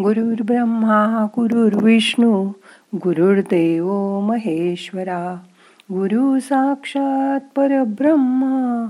गुरुर् ब्रह्मा गुरुर्विष्णू गुरुर्देव महेश्वरा गुरु साक्षात परब्रह्मा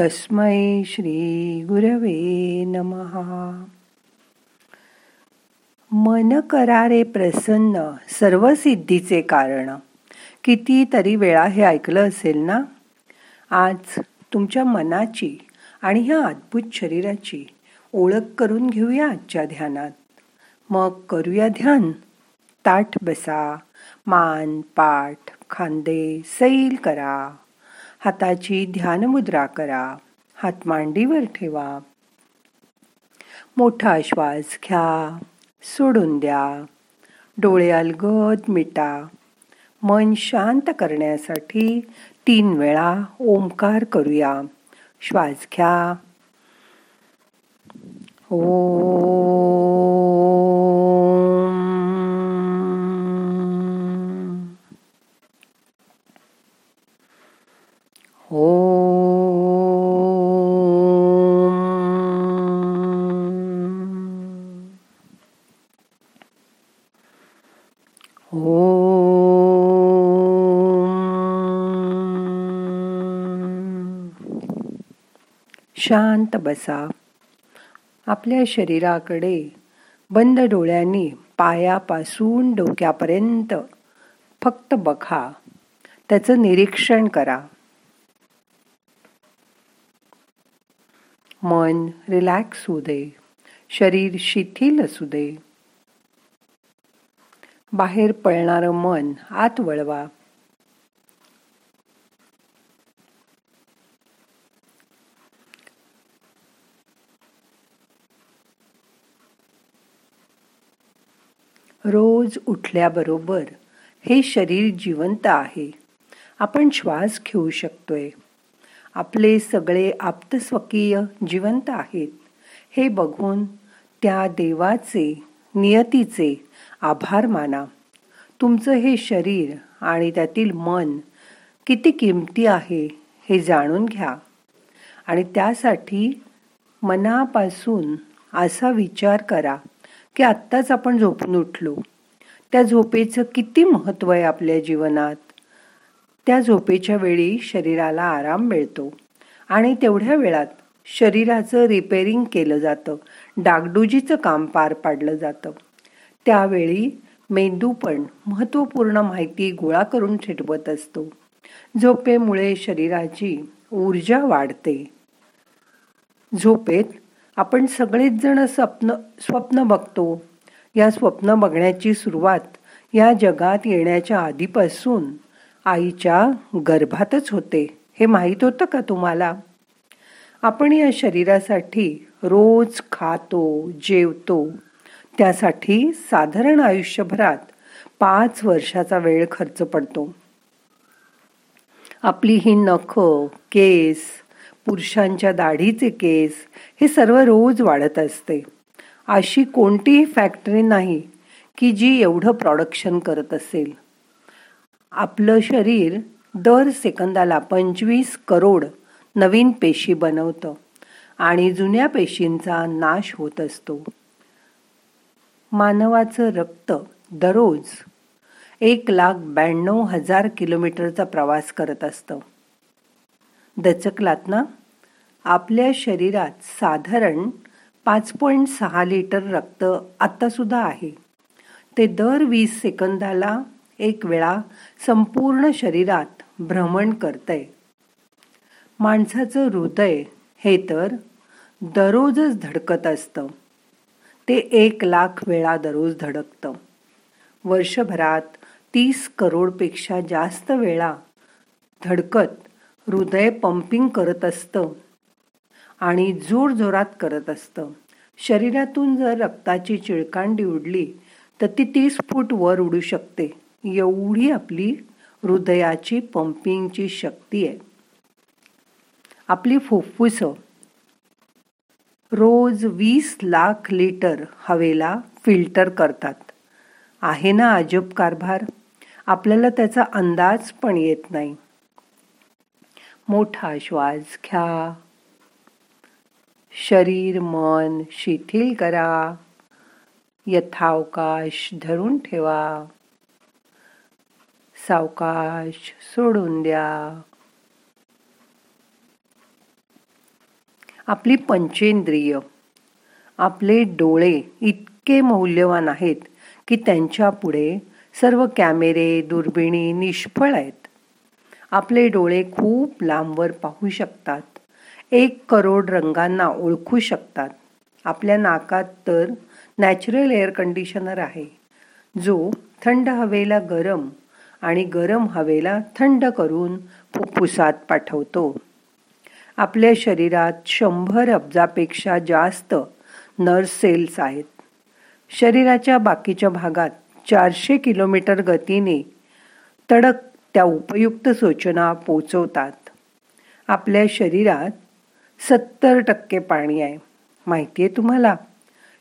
तस्मै श्री गुरवे नमहा मन करारे प्रसन्न सर्व सिद्धीचे कारण कितीतरी वेळा हे ऐकलं असेल ना? आज तुमच्या मनाची आणि ह्या अद्भुत शरीराची ओळख करून घेऊया आजच्या ध्यानात. मग करूया ध्यान. ताठ बसा. मान पाठ खांदे सैल करा. हाताची ध्यान मुद्रा करा. हात मांडीवर ठेवा. मोठा श्वास घ्या. सोडून द्या. डोळे अलगद मिटा. मन शांत करण्यासाठी तीन वेळा ओंकार करूया. श्वास घ्या. ओ. शांत बसा. आपल्या शरीराकडे बंद डोळ्यांनी पायापासून डोक्यापर्यंत फक्त बघा. त्याचं निरीक्षण करा. मन रिलॅक्स होऊ दे. शरीर शिथिल असू दे. बाहेर पळणारं मन आत वळवा. रोज उठल्याबरोबर हे शरीर जिवंत आहे. आपण श्वास घेऊ शकतोय. आपले सगळे आप्तस्वकीय जिवंत आहेत. हे बघून त्या देवाचे नियतीचे आभार माना. तुमचं हे शरीर आणि त्यातील मन किती किमती आहे हे जाणून घ्या. आणि त्यासाठी मनापासून असा विचार करा की आत्ताच आपण झोपून उठलो. त्या झोपेचं किती महत्त्व आहे आपल्या जीवनात? त्या झोपेच्या वेळी शरीराला आराम मिळतो आणि तेवढ्या वेळात शरीराचं रिपेरिंग केलं जातं. डागडुजीचं काम पार पाडलं जातं. त्यावेळी मेंदू पण महत्त्वपूर्ण माहिती गोळा करून ठेवत असतो. झोपेमुळे शरीराची ऊर्जा वाढते. झोपेत आपण सगळेच जण स्वप्न स्वप्न बघतो. या स्वप्न बघण्याची सुरुवात या जगात येण्याच्या आधीपासून आईच्या गर्भातच होते. हे माहीत होतं का तुम्हाला? आपण या शरीरासाठी रोज खातो जेवतो. त्यासाठी साधारण आयुष्यभरात पाच वर्षाचा वेळ खर्च पडतो. आपली ही नख केस पुरुषांच्या दाढीचे केस हे सर्व रोज वाढत असते. अशी कोणतीही फॅक्टरी नाही की जी एवढं प्रॉडक्शन करत असेल. आपलं शरीर दर सेकंदाला पंचवीस करोड नवीन पेशी बनवतं आणि जुन्या पेशींचा नाश होत असतो. मानवाचं रक्त दररोज एक लाख ब्याण्णव हजार किलोमीटरचा प्रवास करत असतं. दचकलात ना आपल्या शरीरात साधारण पाच पॉईंट सहा लिटर रक्त आत्तासुद्धा आहे. ते दर वीस सेकंदाला एक वेळा संपूर्ण शरीरात भ्रमण करतंय. माणसाचं हृदय हे तर दररोजच धडकत असतं. ते एक लाख वेळा दररोज धडकतं. वर्षभरात तीस करोडपेक्षा जास्त वेळा धडकत हृदय पंपिंग करत असतं आणि जोरजोरात करत असतं. शरीरातून जर रक्ताची चिळकांडी उडली तर ती तीस फूट वर उडू शकते. एवढी आपली हृदयाची पंपिंगची शक्ती आहे. आपली फुफ्फुसं रोज वीस लाख लिटर हवेला फिल्टर करतात. आहे ना अजब कारभार? आपल्याला त्याचा अंदाज पण येत नाही. मोठा श्वास घ्या. शरीर मन शिथिल करा. यथावकाश धरून ठेवा. सावकाश सोडून द्या. आपली पंचेंद्रिय आपले डोळे इतके मौल्यवान आहेत की त्यांच्या पुढे सर्व कॅमेरे दुर्बिणी निष्फळ आहेत. आपले डोळे खूप लांबवर पाहू शकतात. एक करोड रंगांना ओळखू शकतात. आपल्या नाकात तर नॅचरल एअर कंडिशनर आहे जो थंड हवेला गरम आणि गरम हवेला थंड करून फुफ्फुसात पाठवतो. आपल्या शरीरात शंभर अब्जापेक्षा जास्त नर्स सेल्स आहेत. शरीराच्या बाकीच्या भागात चारशे किलोमीटर गतीने तडक त्या उपयुक्त सूचना पोचवतात आपल्या शरीरात सत्तर टक्के पाणी आहे. माहिती आहे तुम्हाला?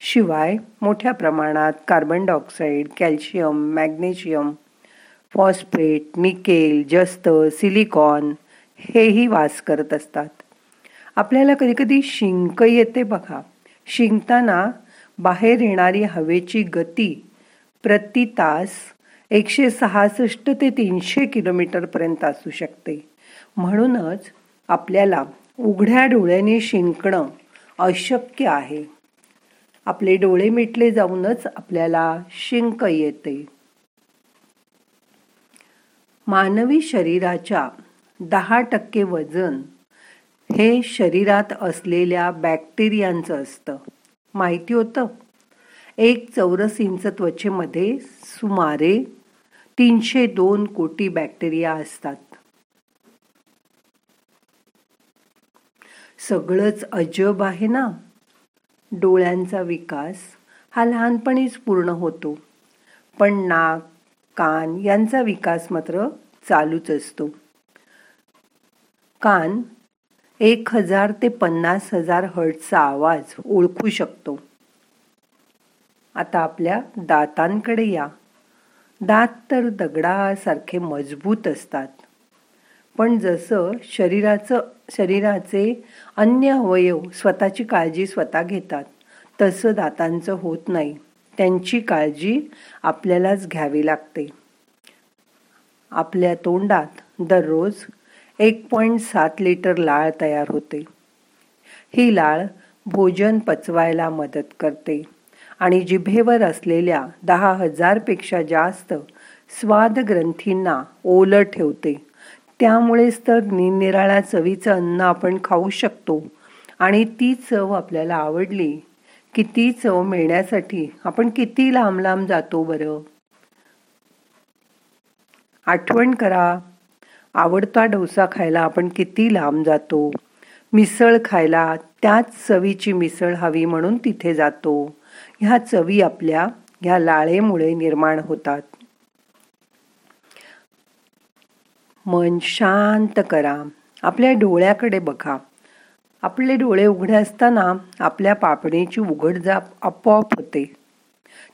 शिवाय मोठ्या प्रमाणात carbon dioxide calcium magnesium phosphate nickel जस्त सिलिकॉन हेही वास करत असतात. आपल्याला कधीकधी शिंक येते बघा. शिंकताना बाहेर येणारी हवेची गती प्रति तास एकशे सहासष्ट ते तीनशे किलोमीटरपर्यंत असू शकते. म्हणूनच आपल्याला उघड्या डोळ्याने शिंकणं अशक्य आहे. आपले डोळे मिटले जाऊनच आपल्याला शिंक येते. मानवी शरीराच्या दहा टक्के वजन हे शरीरात असलेल्या बॅक्टेरियांचं असतं. माहिती होतं? एक चौरस इंच त्वचेमध्ये सुमारे तीनशे दोन कोटी बॅक्टेरिया असतात. सगळंच अजब आहे ना? डोळ्यांचा विकास हा लहानपणीच पूर्ण होतो. पण नाक कान यांचा विकास मात्र चालूच असतो. कान एक हजार ते पन्नास हजार हर्टचा आवाज ओळखू शकतो. आता आपल्या दातांकडे या. दात तर दगडासारखे मजबूत असतात. पण जसं शरीराचं शरीराचे अन्य अवयव स्वतःची काळजी स्वतः घेतात तसं दातांचं होत नाही. त्यांची काळजी आपल्यालाच घ्यावी लागते. आपल्या तोंडात दररोज एक पॉईंट सात लिटर लाळ तयार होते. ही लाळ भोजन पचवायला मदत करते आणि जिभेवर असलेल्या दहा हजारपेक्षा जास्त स्वाद ग्रंथींना ओलं ठेवते. त्यामुळेच तर निरनिराळ्या चवीचं अन्न आपण खाऊ शकतो आणि ती चव आपल्याला आवडली की ती चव मिळण्यासाठी आपण किती लांब लांब जातो बरं? आठवण करा आवडता डोसा खायला आपण किती लांब जातो? मिसळ खायला त्याच चवीची मिसळ हवी म्हणून तिथे जातो. ह्या चवी आपल्या ह्या लाळेमुळे निर्माण होतात. मन शांत करा. आपल्या डोळ्याकडे बघा. आपले डोळे उघडे असताना आपल्या पापणीची उघडजाप आपोआप होते.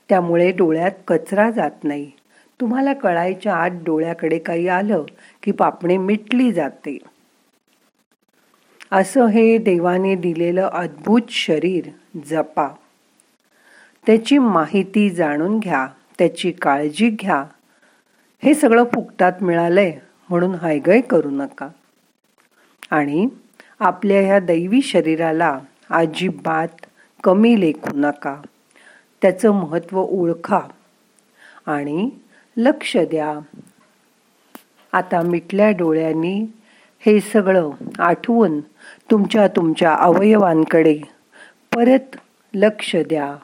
त्यामुळे डोळ्यात कचरा जात नाही. तुम्हाला कळायच्या आत डोळ्याकडे काही आलं की पापणे मिटली जाते. असं हे देवाने दिलेलं अद्भुत शरीर जपा. त्याची माहिती जाणून घ्या त्याची काळजी घ्या. हे सगळं फुकटात मिळालंय म्हणून हायगय करू नका. आणि आपल्या ह्या दैवी शरीराला अजिबात कमी लेखू नका. त्याचं महत्त्व ओळखा. आणि लक्ष द्या. आता मिटल्या डोळ्यांनी हे सगळं आठवून तुमच्या तुमच्या अवयवांकडे परत लक्ष द्या.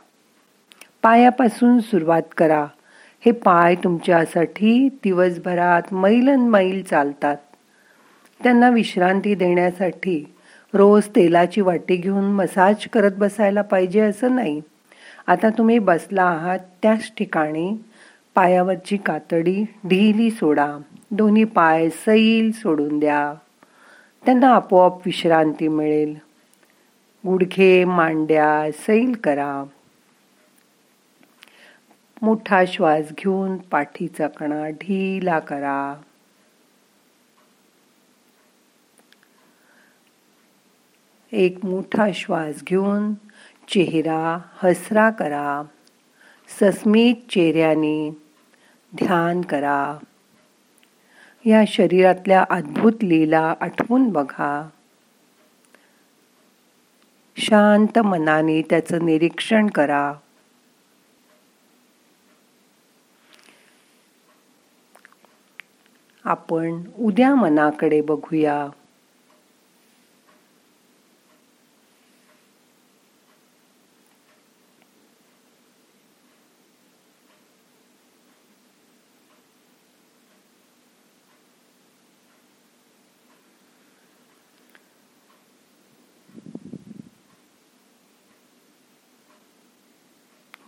पायापासून सुरुवात करा. हे पाय तुमच्यासाठी दिवसभरात मैलन मैल चालतात. त्यांना विश्रांती देण्यासाठी रोज तेलाची वाटी घेऊन मसाज करत बसायला पाहिजे असं नाही. आता तुम्ही बसला आहात त्याच ठिकाणी. पायावरची कातडी ढिली सोडा. दोन्ही पाय सैल सोडून द्या. त्यांना आपोआप विश्रांती मिळेल. गुडघे मांड्या सैल करा. मोठा श्वास घेऊन पाठीचा कणा ढिला करा. एक मोठा श्वास घेऊन चेहरा हसरा करा. सस्मित चेहऱ्याने ध्यान करा. या शरीरातल्या अद्भुत लीला आठवून बघा. शांत मनाने त्याचं निरीक्षण करा. आपण उद्या मनाकडे बघूया.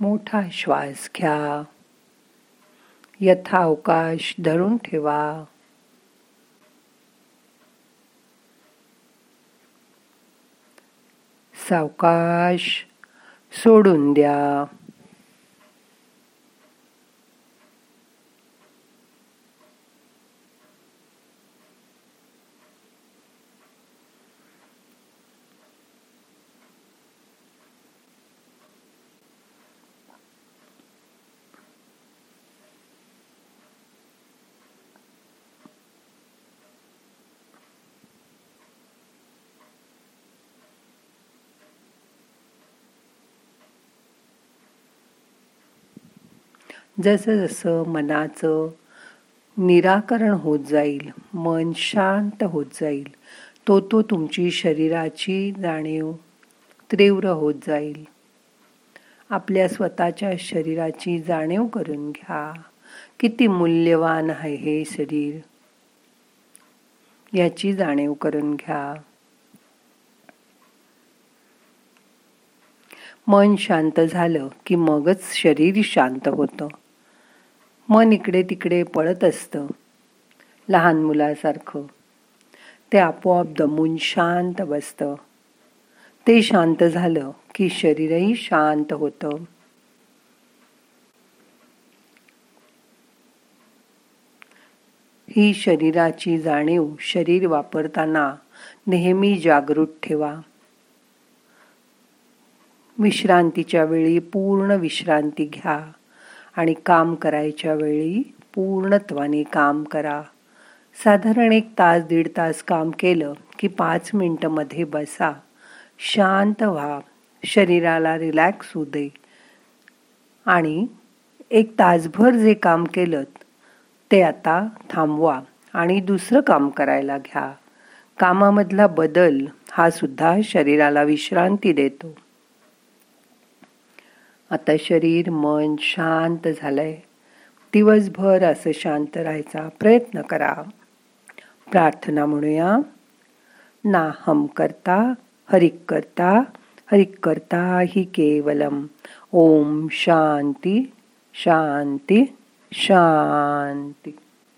मोठा श्वास घ्या. यथावकाश धरून ठेवा. सावकाश सोडून द्या. जसं जसं मनाचं निराकरण होत जाईल मन शांत होत जाईल तो तो तुमची शरीराची जाणीव तीव्र होत जाईल. आपल्या स्वतःच्या शरीराची जाणीव करून घ्या. किती मूल्यवान आहे हे शरीर? याची जाणीव करून घ्या. मन शांत झालं की मगच शरीर शांत होतं. मन इकडे तिकडे पळत असतं. लहान मुलासारखं. ते आपोआप दमून शांत बसतं. ते शांत झालं की शरीरही शांत होतं. ही शरीराची जाणीव शरीर वापरताना नेहमी जागृत ठेवा. विश्रांतीच्या वेळी पूर्ण विश्रांती घ्या. आणि काम करायच्या वेळी पूर्णत्वाने काम करा. साधारण एक तास दीड तास काम केलं की पाच मिनटमध्ये बसा. शांत व्हा. शरीराला रिलॅक्स होऊ दे. आणि एक तासभर जे काम केलं ते आता थांबवा आणि दुसरं काम करायला घ्या. कामामधला बदल हा सुद्धा शरीराला विश्रांती देतो. आता शरीर मन शांत झालंय. दिवसभर असं शांत राहायचा प्रयत्न करा. प्रार्थना म्हणूया. ना हम करता हरिक करता हरिक करता हि केवलम. ओम शांती शांती शांती.